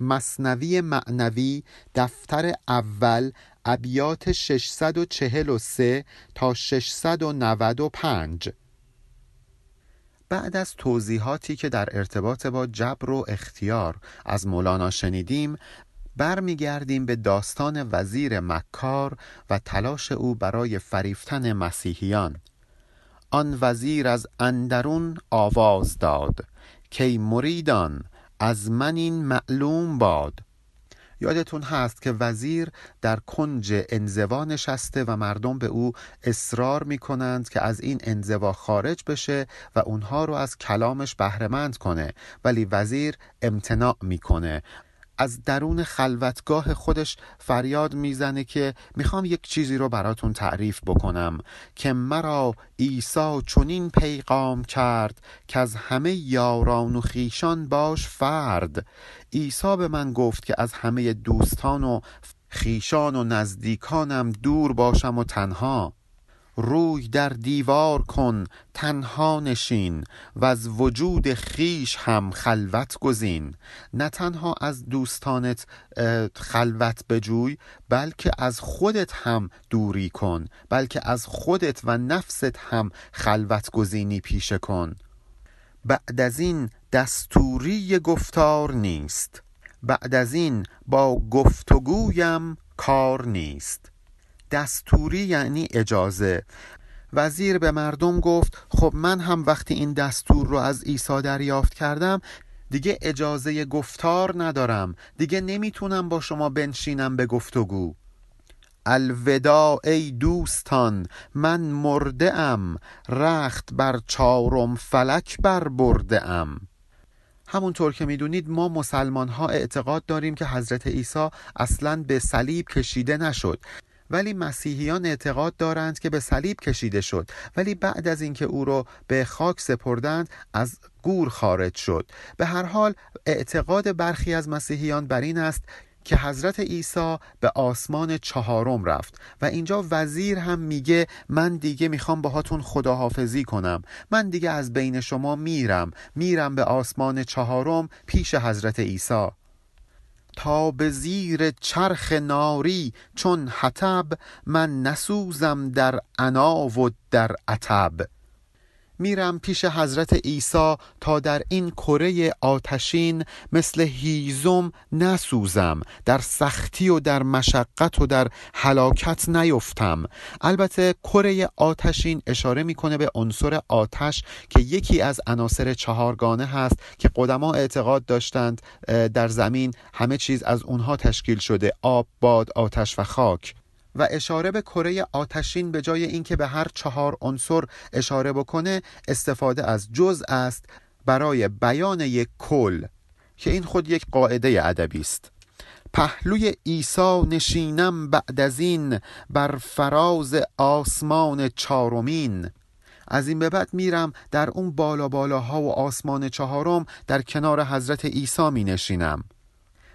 مصنوی معنوی دفتر اول ابیات 643 تا 695 بعد از توضیحاتی که در ارتباط با جبر و اختیار از مولانا شنیدیم برمیگردیم به داستان وزیر مکار و تلاش او برای فریفتن مسیحیان. آن وزیر از اندرون آواز داد. کی مریدان؟ از من این معلوم باد. یادتون هست که وزیر در کنج انزوا نشسته و مردم به او اصرار می کنند که از این انزوا خارج بشه و اونها رو از کلامش بهرهمند کنه ولی وزیر امتناع می‌کنه. از درون خلوتگاه خودش فریاد می‌زنه که می‌خوام یک چیزی رو براتون تعریف بکنم که مرا عیسی چنین پیغام کرد که از همه یاران و خیشان باش فرد. عیسی به من گفت که از همه دوستان و خیشان و نزدیکانم دور باشم و تنها. روی در دیوار کن تنها نشین و از وجود خیش هم خلوت گزین. نه تنها از دوستانت خلوت بجوی بلکه از خودت هم دوری کن بلکه از خودت و نفست هم خلوت گزینی پیشه کن. بعد از این دستوری گفتار نیست. بعد از این با گفتگویم کار نیست. دستوری یعنی اجازه. وزیر به مردم گفت خب من هم وقتی این دستور رو از عیسی دریافت کردم دیگه اجازه گفتار ندارم. دیگه نمی‌تونم با شما بنشینم به گفتگو. الوداع ای دوستان من مرده ام رخت بر چارم فلک بر برده ام همونطور که می‌دونید ما مسلمان ها اعتقاد داریم که حضرت عیسی اصلا به صلیب کشیده نشد. ولی مسیحیان اعتقاد دارند که به صلیب کشیده شد. ولی بعد از اینکه او را به خاک سپردند از گور خارج شد. به هر حال اعتقاد برخی از مسیحیان بر این است که حضرت عیسی به آسمان چهارم رفت. و اینجا وزیر هم میگه من دیگه می‌خوام باهاتون خداحافظی کنم. من دیگه از بین شما میرم. میرم به آسمان چهارم پیش حضرت عیسی. تا به زیر چرخ ناری چون حتب من نسوزم در عنا و در عتب میرم پیش حضرت عیسی تا در این کره آتشین مثل هیزم نسوزم در سختی و در مشقت و در حلاکت نیفتم. البته کره آتشین اشاره می‌کنه به عنصر آتش که یکی از عناصر چهارگانه هست که قدما اعتقاد داشتند در زمین همه چیز از اونها تشکیل شده آب، باد، آتش و خاک. و اشاره به کره آتشین به جای اینکه به هر چهار عنصر اشاره بکنه استفاده از جز است برای بیان یک کل که این خود یک قاعده ادبی است. پهلوی عیسی نشینم بعد از این بر فراز آسمان چارمین از این به بعد میرم در اون بالا بالاها و آسمان چهارم در کنار حضرت عیسی می نشینم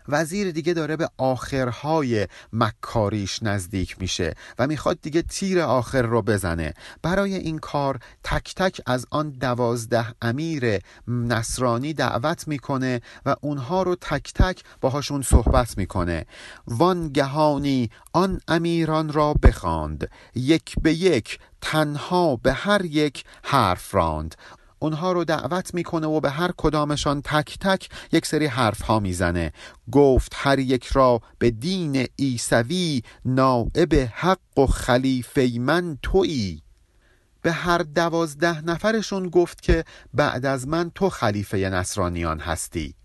وزیر دیگه داره به آخرهای مکاریش نزدیک میشه و می‌خواد دیگه تیر آخر رو بزنه. برای این کار تک تک از آن دوازده امیر نصرانی دعوت می‌کنه و اونها رو تک تک باهاشون صحبت می‌کنه. وانگهانی آن امیران را بخواند. یک به یک تنها به هر یک حرف راند. اونها رو دعوت می‌کنه و به هر کدامشان تک تک یک سری حرف ها می‌زنه. گفت هر یک را به دین ایسوی نائب حق و خلیفه من تویی. به هر دوازده نفرشون گفت که بعد از من تو خلیفه نصرانیان هستی.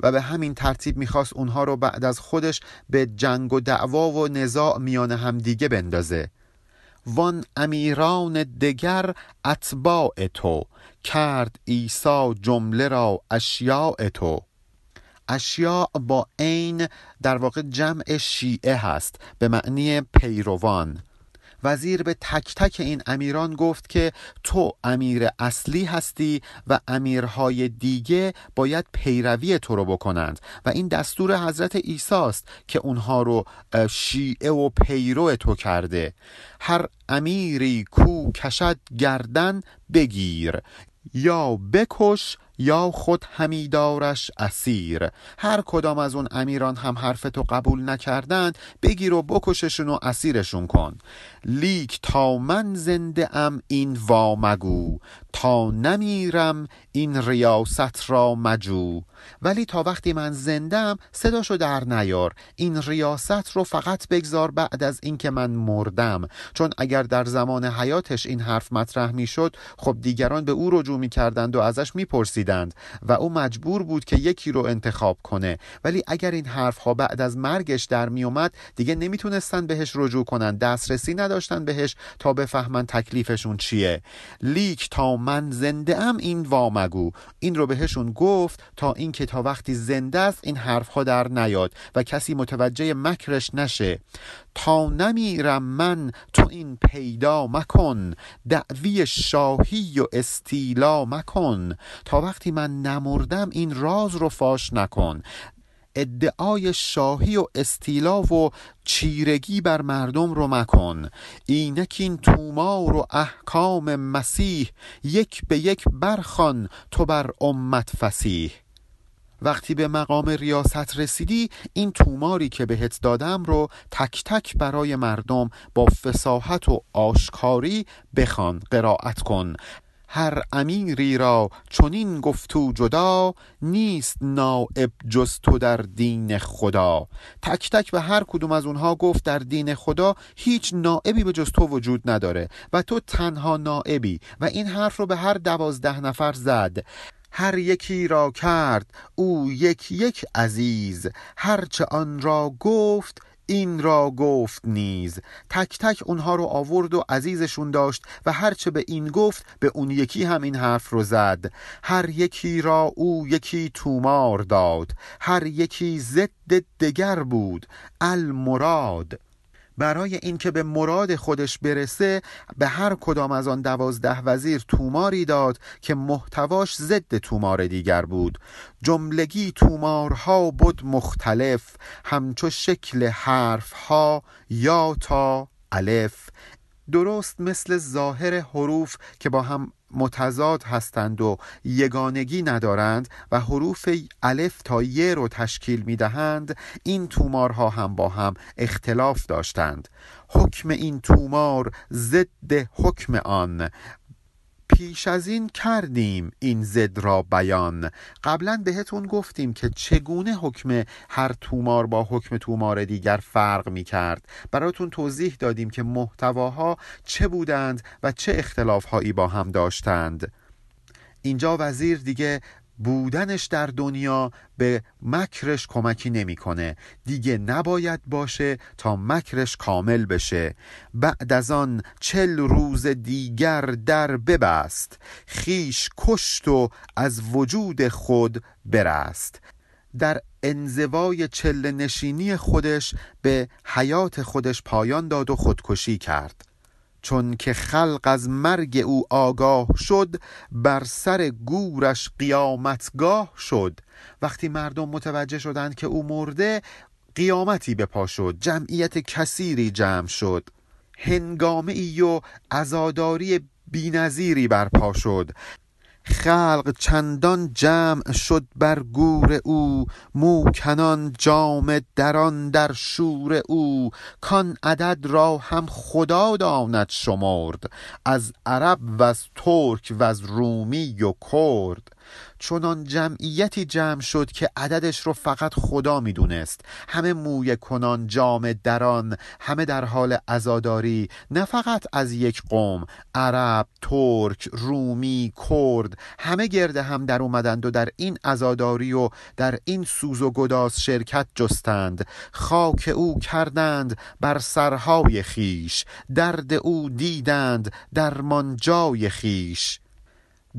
و به همین ترتیب می‌خواست اونها رو بعد از خودش به جنگ و دعوا و نزاع میان همدیگه بندازه. وان امیران دگر اتباع تو. کرد عیسی جمله را اشیاء تو. اشیاء با عین در واقع جمع شیعه هست به معنی پیروان. وزیر به تک تک این امیران گفت که تو امیر اصلی هستی و امیرهای دیگه باید پیروی تو رو بکنند و این دستور حضرت عیسی است که اونها رو شیعه و پیرو تو کرده. هر امیری کو کشد گردن بگیر. یا بکش یا خود همیدارش اسیر. هر کدام از اون امیران هم حرف تو قبول نکردند بگیر و بکششون و اسیرشون کن. لیک تا من زنده ام این وامگو تا نمیرم این ریاست را مجو. ولی تا وقتی من زندم صداشو در نیار. این ریاست رو فقط بگذار بعد از اینکه من مردم. چون اگر در زمان حیاتش این حرف مطرح می‌شد خب دیگران به او رجوع می‌کردند و ازش میپرسیدند. و او مجبور بود که یکی رو انتخاب کنه. ولی اگر این حرف ها بعد از مرگش در میومد دیگه نمی‌تونستن بهش رجوع کنند دسترسی نداشتن بهش تا بفهمن تکلیفشون چیه. لیک تا من زنده ام این وامگو. این رو بهشون گفت تا اینکه تا وقتی زنده است این حرف ها در نیاد و کسی متوجه مکرش نشه. تا نمیرم من تو این پیدا مکن دعوی شاهی و استیلا مکن. تا وقتی من نمردم این راز رو فاش نکن. ادعای شاهی و استیلا و چیرگی بر مردم رو مکن. اینک این تومار و احکام مسیح یک به یک برخان تو بر امت فسیح. وقتی به مقام ریاست رسیدی این توماری که بهت دادم رو تک تک برای مردم با فساحت و آشکاری بخوان قرائت کن. هر امیری را چنین گفتو جدا نیست نائب جز تو در دین خدا. تک تک به هر کدوم از اونها گفت در دین خدا هیچ نائبی به جز تو وجود نداره و تو تنها نائبی و این حرف رو به هر دوازده نفر زد. هر یکی را کرد او یک یک عزیز هرچه آن را گفت این را گفت نیز. تک تک اونها رو آورد و عزیزشون داشت و هرچه به این گفت به اون یکی هم این حرف رو زد. هر یکی را او یکی تومار داد هر یکی ضد دگر بود. المراد برای اینکه به مراد خودش برسه به هر کدام از آن دوازده وزیر توماری داد که محتواش ضد تومار دیگر بود. جملگی تومارها بود مختلف همچو شکل حرفها یا تا الف. درست مثل ظاهر حروف که با هم متضاد هستند و یگانگی ندارند و حروف الف تا ی رو تشکیل می دهند این تومارها هم با هم اختلاف داشتند. حکم این تومار ضد حکم آن. پیش از این کردیم این زد را بیان. قبلا بهتون گفتیم که چگونه حکم هر تومار با حکم تومار دیگر فرق می کرد براتون توضیح دادیم که محتواها چه بودند و چه اختلافهایی با هم داشتند. اینجا وزیر دیگه بودنش در دنیا به مکرش کمکی نمی‌کنه. دیگه نباید باشه تا مکرش کامل بشه. بعد از آن چل روز دیگر در ببست. خیش کشت و از وجود خود برست در انزوای چل نشینی خودش به حیات خودش پایان داد و خودکشی کرد. چون که خلق از مرگ او آگاه شد بر سر گورش قیامتگاه شد. وقتی مردم متوجه شدند که او مرده قیامتی به پا شد جمعیت کثیری جمع شد. هنگامه ای و ازاداری بینظیری برپا شد. خلق چندان جمع شد بر گور او موکنان جام دران در شور او. کان عدد را هم خدا داند شمرد از عرب و از ترک و از رومی و کرد. چنان جمعیتی جمع شد که عددش رو فقط خدا می‌دونست. همه موی کنان جام دران همه در حال ازاداری نه فقط از یک قوم عرب ترک رومی کرد همه گرده هم در اومدند و در این ازاداری و در این سوز و گداز شرکت جستند. خاک او کردند بر سرهای خیش درد او دیدند در منجای خیش.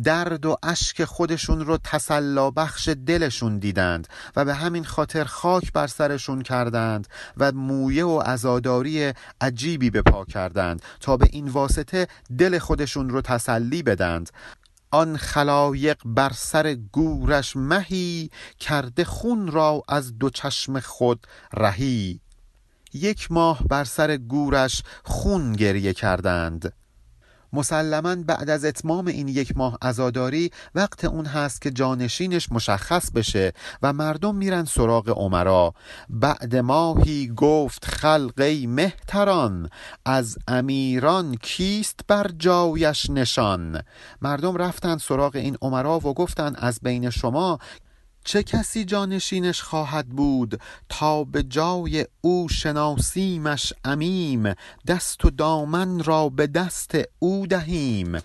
درد و اشک خودشون رو تسلا بخش دلشون دیدند و به همین خاطر خاک بر سرشون کردند و مویه و عزاداری عجیبی به پا کردند تا به این واسطه دل خودشون رو تسلی بدند. آن خلایق بر سر گورش مهی کرده خون را از دو چشم خود رهی. یک ماه بر سر گورش خون گریه کردند. مسلما بعد از اتمام این یک ماه ازاداری وقت اون هست که جانشینش مشخص بشه و مردم میرن سراغ عمرا. بعد ماهی گفت خلقی مهتران از امیران کیست بر جایش نشان؟ مردم رفتن سراغ این عمرا و گفتن از بین شما چه کسی جانشینش خواهد بود تا به جای او شناسیمش امیم دست و دامن را به دست او دهیم؟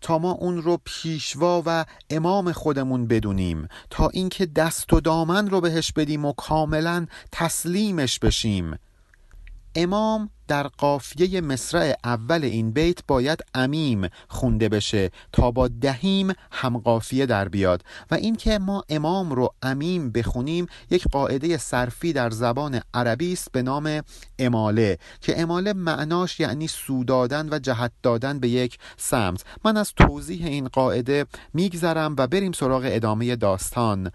تا ما اون رو پیشوا و امام خودمون بدونیم تا اینکه دست و دامن رو بهش بدیم و کاملا تسلیمش بشیم. امام در قافیه مصرع اول این بیت باید امیم خونده بشه تا با دهیم هم قافیه در بیاد و اینکه ما امام رو امیم بخونیم یک قاعده صرفی در زبان عربی است به نام اماله که اماله معناش یعنی سودادن و جهت دادن به یک سمت. من از توضیح این قاعده میگذرم و بریم سراغ ادامه داستان.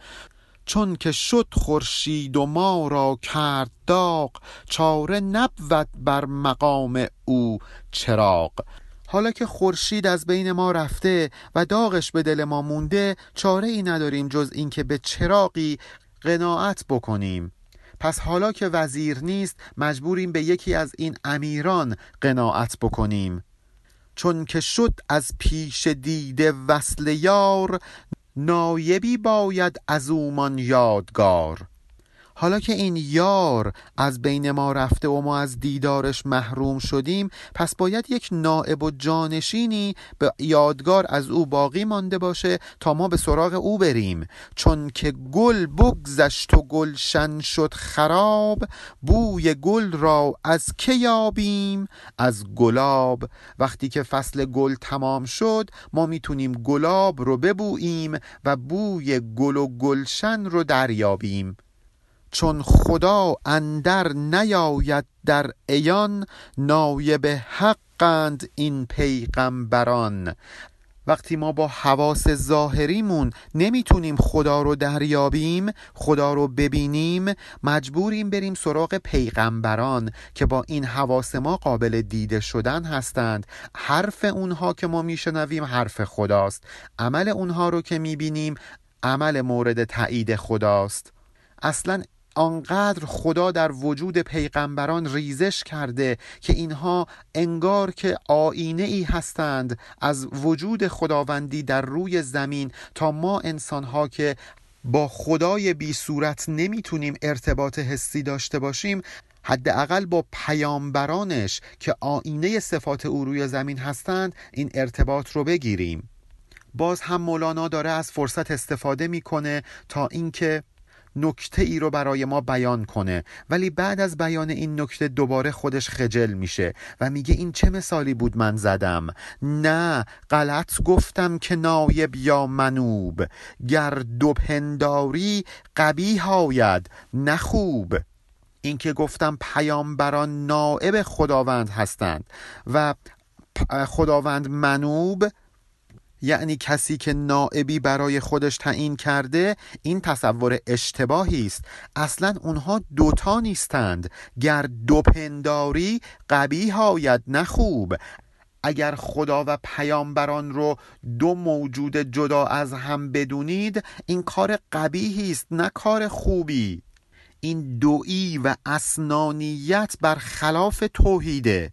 چون که شد خورشید و ما را کرد داغ چاره نبود بر مقام او چراغ. حالا که خورشید از بین ما رفته و داغش به دل ما مونده چاره ای نداریم جز اینکه به چراغی قناعت بکنیم. پس حالا که وزیر نیست مجبوریم به یکی از این امیران قناعت بکنیم. چون که شد از پیش دیده وصل یار نایبی باید از اومان یادگار. حالا که این یار از بین ما رفته و ما از دیدارش محروم شدیم پس باید یک نائب و جانشینی به یادگار از او باقی مانده باشه تا ما به سراغ او بریم. چون که گل بگذشت و گلشن شد خراب بوی گل را از که یابیم؟ از گلاب. وقتی که فصل گل تمام شد ما می‌تونیم گلاب رو ببوییم و بوی گل و گلشن رو دریابیم. چون خدا اندر نیاید در ایان نایب حقند این پیغمبران. وقتی ما با حواس ظاهریمون نمی‌تونیم خدا رو دریابیم خدا رو ببینیم مجبوریم بریم سراغ پیغمبران که با این حواس ما قابل دیده شدن هستند. حرف اونها که ما میشنویم حرف خداست. عمل اونها رو که می‌بینیم عمل مورد تایید خداست. اصلا آنقدر خدا در وجود پیغمبران ریزش کرده که اینها انگار که آینه ای هستند از وجود خداوندی در روی زمین تا ما انسانها که با خدای بی صورت نمی‌تونیم ارتباط حسی داشته باشیم حداقل با پیامبرانش که آینه صفات او روی زمین هستند این ارتباط رو بگیریم. باز هم مولانا داره از فرصت استفاده می‌کنه تا اینکه نکته ای رو برای ما بیان کنه. ولی بعد از بیان این نکته دوباره خودش خجل میشه و میگه این چه مثالی بود من زدم؟ نه غلط گفتم که نایب یا منوب. گر دو پنداری قبیه آید نه خوب. این که گفتم پیامبران نائب خداوند هستند و خداوند منوب یعنی کسی که نائبی برای خودش تعیین کرده این تصور اشتباهی است. اصلا اونها دوتا نیستند. گر دو پنداری قبیه هاید نخوب اگر خدا و پیامبران رو دو موجود جدا از هم بدونید این کار قبیهی است نه کار خوبی. این دویی و اسنانیت بر خلاف توحیده.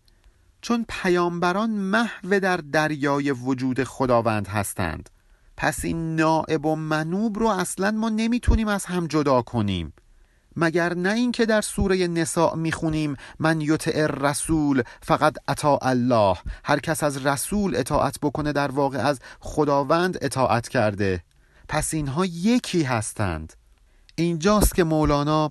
چون پیامبران محو در دریای وجود خداوند هستند. پس این نائب و منوب رو اصلا ما نمی‌تونیم از هم جدا کنیم. مگر نه اینکه در سوره نساء می‌خونیم من یطع رسول فقط اطاع الله هر کس از رسول اطاعت بکنه در واقع از خداوند اطاعت کرده. پس اینها یکی هستند. اینجاست که مولانا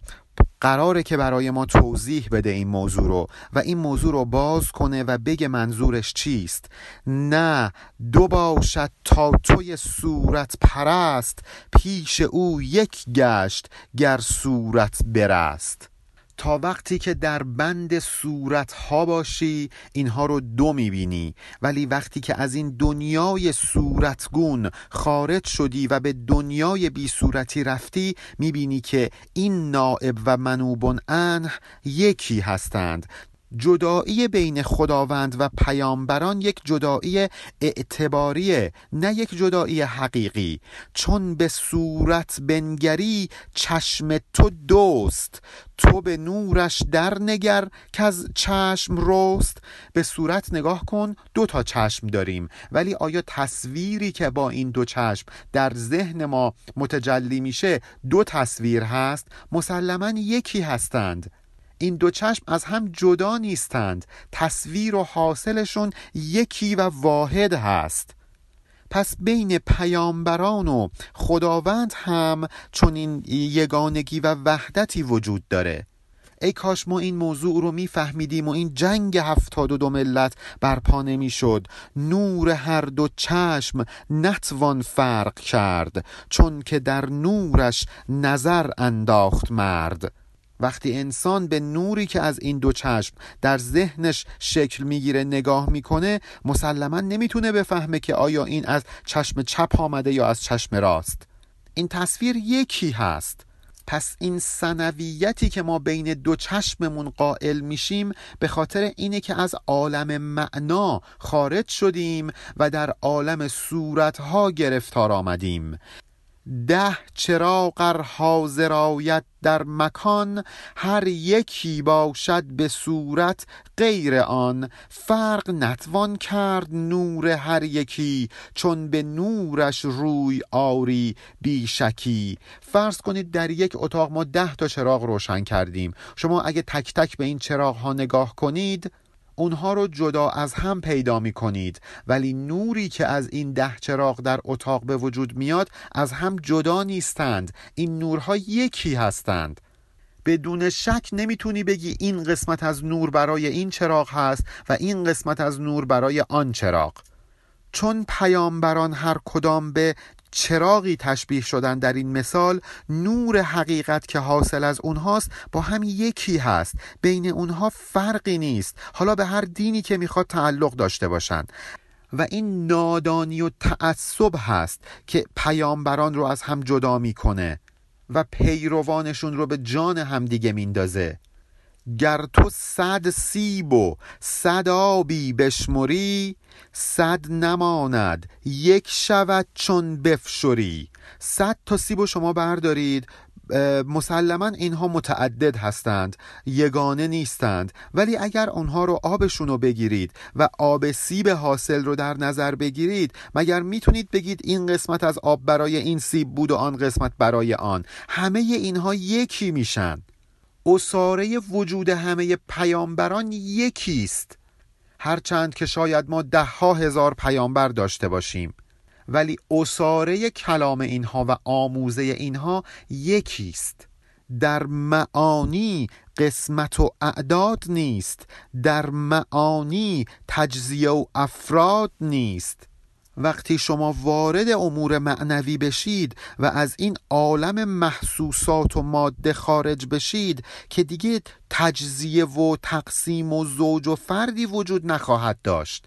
قراره که برای ما توضیح بده این موضوع رو و این موضوع رو باز کنه و بگه منظورش چیست. نه دو باشد تا توی صورت پرست پیش او یک گشت گر صورت برست. تا وقتی که در بند صورت ها باشی اینها رو دو می‌بینی. ولی وقتی که از این دنیای صورتگون خارج شدی و به دنیای بی صورتی رفتی می‌بینی که این نائب و منوبون انه یکی هستند. جدایی بین خداوند و پیامبران یک جدایی اعتباریه نه یک جدایی حقیقی. چون به صورت بنگری چشم تو دوست تو به نورش در نگر که از چشم روست به صورت نگاه کن دو تا چشم داریم. ولی آیا تصویری که با این دو چشم در ذهن ما متجلی میشه دو تصویر هست؟ مسلما یکی هستند. این دو چشم از هم جدا نیستند. تصویر و حاصلشون یکی و واحد هست. پس بین پیامبران و خداوند هم چون این یگانگی و وحدتی وجود داره. ای کاش ما این موضوع رو میفهمیدیم و این جنگ هفتاد و دو ملت برپا نمی‌شد. نور هر دو چشم نتوان فرق کرد چون که در نورش نظر انداخت مرد. وقتی انسان به نوری که از این دو چشم در ذهنش شکل می‌گیره نگاه می‌کنه مسلما نمی‌تونه بفهمه که آیا این از چشم چپ آمده یا از چشم راست. این تصویر یکی هست. پس این سنویتی که ما بین دو چشممون قائل میشیم به خاطر اینه که از عالم معنا خارج شدیم و در عالم صورتها گرفتار آمدیم. ده چراغ حاضر آید در مکان هر یکی باشد به صورت غیر آن. فرق نتوان کرد نور هر یکی چون به نورش روی آری بیشکی. فرض کنید در یک اتاق ما ده تا چراغ روشن کردیم. شما اگه تک تک به این چراغ ها نگاه کنید اونها رو جدا از هم پیدا می کنید ولی نوری که از این ده چراغ در اتاق به وجود میاد از هم جدا نیستند. این نورها یکی هستند. بدون شک نمی‌تونی بگی این قسمت از نور برای این چراغ هست و این قسمت از نور برای آن چراغ. چون پیامبران هر کدام به چراغی تشبیه شدن در این مثال نور حقیقت که حاصل از اونهاست با هم یکی هست. بین اونها فرقی نیست. حالا به هر دینی که می‌خواد تعلق داشته باشند و این نادانی و تعصب هست که پیامبران رو از هم جدا می‌کنه و پیروانشون رو به جان همدیگه میندازه. گر تو صد سیب و صد آبی بشمری صد نماند یک شود چون بفشری. صد تا سیب و شما بردارید. مسلما اینها متعدد هستند یگانه نیستند. ولی اگر آنها رو آبشون رو بگیرید و آب سیب حاصل رو در نظر بگیرید مگر می‌تونید بگید این قسمت از آب برای این سیب بود و آن قسمت برای آن؟ همه اینها یکی میشن. اساره وجود همه پیامبران یکیست. هرچند که شاید ما ده ها هزار پیامبر داشته باشیم ولی اساره کلام اینها و آموزه اینها یکیست. در معانی قسمت و اعداد نیست در معانی تجزیه و افراد نیست. وقتی شما وارد امور معنوی بشید و از این عالم محسوسات و ماده خارج بشید که دیگه تجزیه و تقسیم و زوج و فردی وجود نخواهد داشت.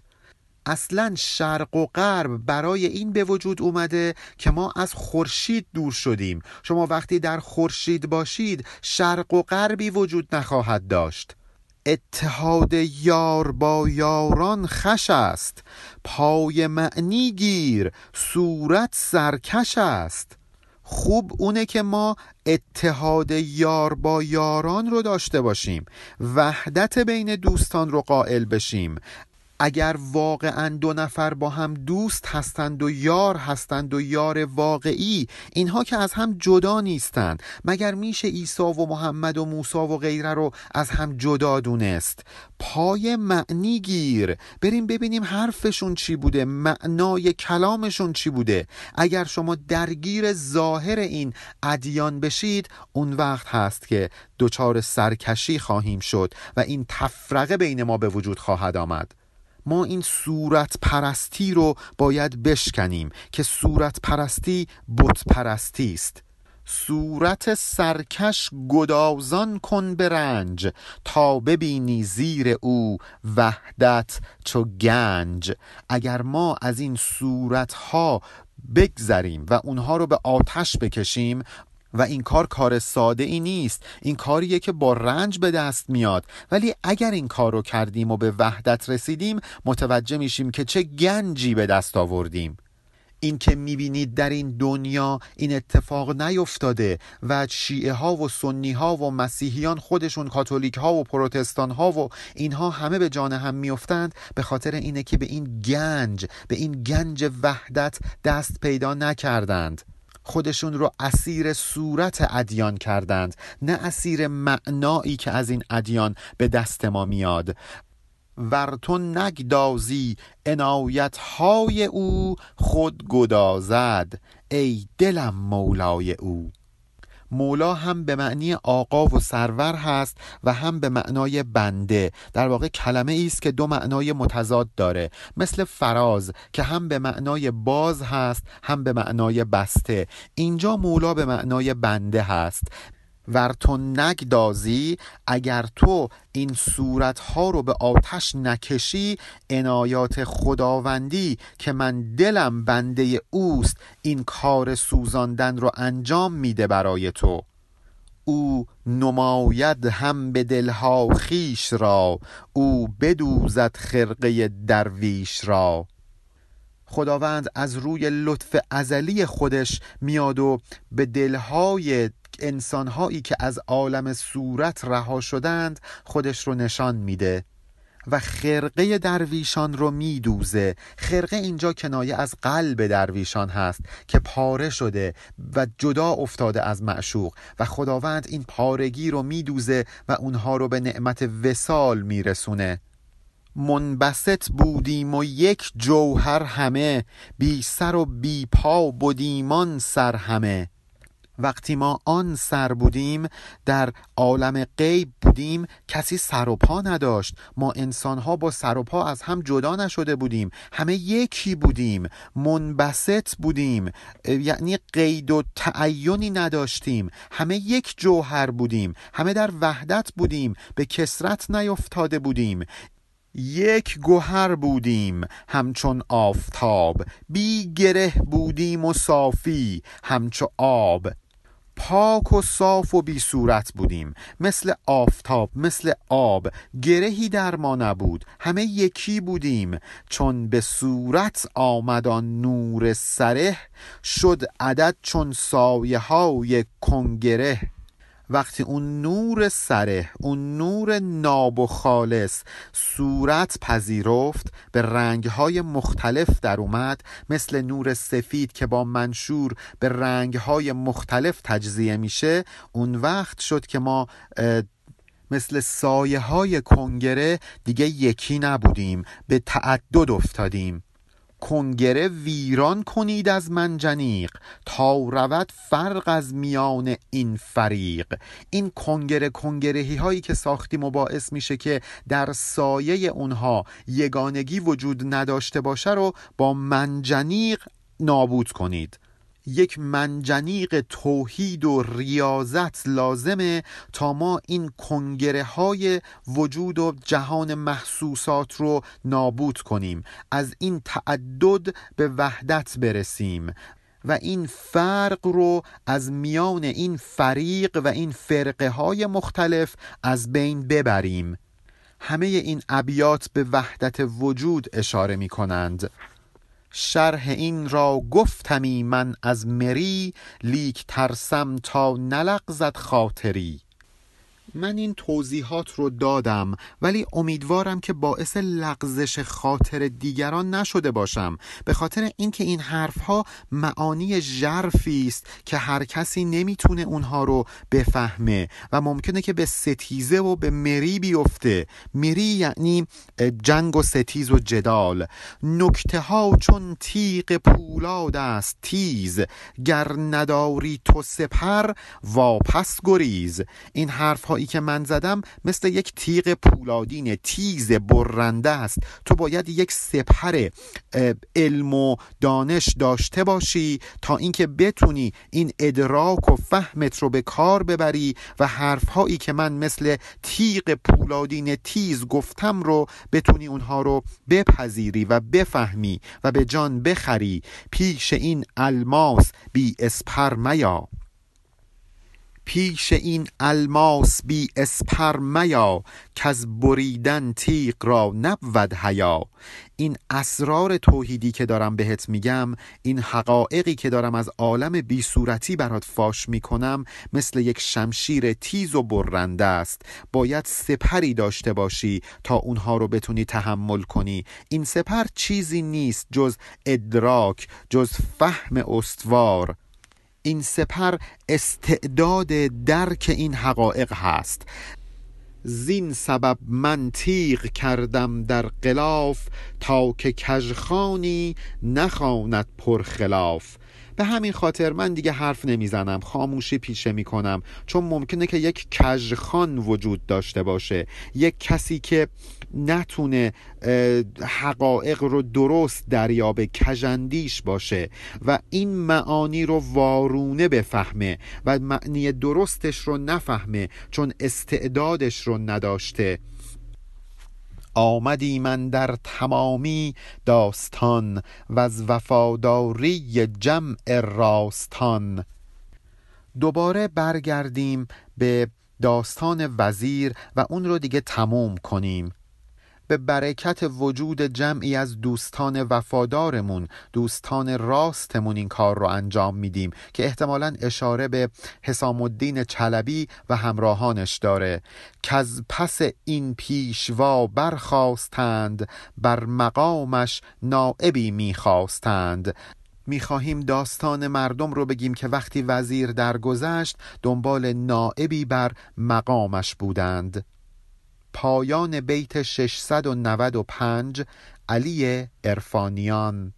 اصلا شرق و غرب برای این به وجود اومده که ما از خورشید دور شدیم. شما وقتی در خورشید باشید شرق و غربی وجود نخواهد داشت. اتحاد یار با یاران خش است. پای معنی گیر صورت سرکش است. خوب اونه که ما اتحاد یار با یاران رو داشته باشیم. وحدت بین دوستان رو قائل بشیم. اگر واقعا دو نفر با هم دوست هستند و یار هستند و یار واقعی اینها که از هم جدا نیستند. مگر میشه عیسی و محمد و موسی و غیره رو از هم جدا دونست؟ پای معنی گیر. بریم ببینیم حرفشون چی بوده معنای کلامشون چی بوده. اگر شما درگیر ظاهر این ادیان بشید اون وقت هست که دچار سرکشی خواهیم شد و این تفرقه بین ما به وجود خواهد آمد. ما این صورت پرستی رو باید بشکنیم که صورت پرستی بت پرستی است. صورت سرکش گدازان کن به رنج تا ببینی زیر او وحدت چو گنج. اگر ما از این صورت ها بگذریم و اونها رو به آتش بکشیم و این کار کار ساده ای نیست. این کاریه که با رنج به دست میاد. ولی اگر این کار رو کردیم و به وحدت رسیدیم متوجه میشیم که چه گنجی به دست آوردیم. این که می‌بینید در این دنیا این اتفاق نیفتاده و شیعه ها و سنی ها و مسیحیان خودشون کاتولیک ها و پروتستان ها و اینها همه به جان هم میافتند به خاطر اینه که به این گنج به این گنج وحدت دست پیدا نکردند. خودشون رو اسیر صورت ادیان کردند نه اسیر معنایی که از این ادیان به دست ما میاد. ور تو نگدازی عنایت های او خود گدازد ای دلم مولای او. مولا هم به معنی آقا و سرور هست و هم به معنای بنده. در واقع کلمه است که دو معنای متضاد داره. مثل فراز که هم به معنای باز هست هم به معنای بسته. اینجا مولا به معنای بنده هست. ور تو نگدازی اگر تو این صورتها رو به آتش نکشی عنایات خداوندی که من دلم بنده اوست این کار سوزاندن رو انجام میده برای تو. او نماید هم به دلها خیش را او بدوزد خرقه درویش را. خداوند از روی لطف ازلی خودش میاد و به دلهای انسانهایی که از عالم صورت رها شدند خودش رو نشان میده و خرقه درویشان رو میدوزه. خرقه اینجا کنایه از قلب درویشان هست که پاره شده و جدا افتاده از معشوق و خداوند این پارگی رو میدوزه و اونها رو به نعمت وسال میرسونه. منبسط بودیم و یک جوهر همه بی سر و بی پا بودیمان سر همه. وقتی ما آن سر بودیم در عالم غیب بودیم کسی سر و پا نداشت. ما انسانها با سر و پا از هم جدا نشده بودیم. همه یکی بودیم منبسط بودیم. یعنی قید و تعینی نداشتیم. همه یک جوهر بودیم. همه در وحدت بودیم. به کسرت نیفتاده بودیم. یک گوهر بودیم. همچون آفتاب. بی گره بودیم و صافی. همچو آب. پاک و صاف و بی صورت بودیم. مثل آفتاب مثل آب. گرهی در ما نبود. همه یکی بودیم. چون به صورت آمدان نور سره شد عدد چون سایه های کنگره. وقتی اون نور سره اون نور ناب و خالص صورت پذیرفت به رنگهای مختلف در اومد مثل نور سفید که با منشور به رنگهای مختلف تجزیه میشه اون وقت شد که ما مثل سایه های کنگره دیگه یکی نبودیم به تعدد افتادیم. کنگره ویران کنید از منجنیق تا رود فرق از میان این فریق. این کنگره کنگرهی هایی که ساختیم و باعث میشه که در سایه اونها یگانگی وجود نداشته باشه رو با منجنیق نابود کنید. یک منجنیق توحید و ریاضت لازمه تا ما این کنگره های وجود و جهان محسوسات رو نابود کنیم از این تعدد به وحدت برسیم. و این فرق رو از میان این فریق و این فرقه های مختلف از بین ببریم. همه این ابیات به وحدت وجود اشاره می کنند شرح این را گفتمی من از مری لیک ترسم تا نلغزد خاطری. من این توضیحات رو دادم ولی امیدوارم که باعث لغزش خاطر دیگران نشده باشم به خاطر اینکه این حرف ها معانی ژرفی است که هر کسی نمی‌تونه اونها رو بفهمه و ممکنه که به ستیزه و به مری بیفته. مری یعنی جنگ و ستیز و جدال. نکته ها چون تیغ پولاد است تیز. گر نداری تو سپر واپس گریز. این حرف ها که من زدم مثل یک تیغ پولادین تیز برنده است. تو باید یک سپر علم و دانش داشته باشی تا اینکه بتونی این ادراک و فهمت رو به کار ببری و حرفهایی که من مثل تیغ پولادین تیز گفتم رو بتونی اونها رو بپذیری و بفهمی و به جان بخری. پیش این الماس بی اسپر میا. پیش این الماس بی اسپر میا از بریدن تیغ را نبود حیا. این اسرار توحیدی که دارم بهت میگم این حقایقی که دارم از عالم بی صورتی برات فاش می‌کنم مثل یک شمشیر تیز و برنده است. باید سپری داشته باشی تا اونها رو بتونی تحمل کنی. این سپر چیزی نیست جز ادراک جز فهم استوار. این سپر استعداد درک این حقایق هست. زین سبب من تیغ کردم در قلاف تا که کژخانی نخواند پرخلاف. به همین خاطر من دیگه حرف نمی‌زنم خاموشی پیشه می‌کنم چون ممکنه که یک کژخان وجود داشته باشه یک کسی که نتونه حقایق رو درست دریابه کژندیش باشه و این معانی رو وارونه بفهمه و معنی درستش رو نفهمه چون استعدادش رو نداشته. آمدی من در تمامی داستان و از وفاداری جمع راستان. دوباره برگردیم به داستان وزیر و اون رو دیگه تموم کنیم. به برکت وجود جمعی از دوستان وفادارمون دوستان راستمون این کار رو انجام میدیم که احتمالا اشاره به حسام الدین چلبی و همراهانش داره. که از پس این پیشوا برخواستند بر مقامش نائبی می‌خواستند. می‌خواهیم داستان مردم رو بگیم که وقتی وزیر درگذشت دنبال نائبی بر مقامش بودند. پایان بیت 695 علی ارفانیان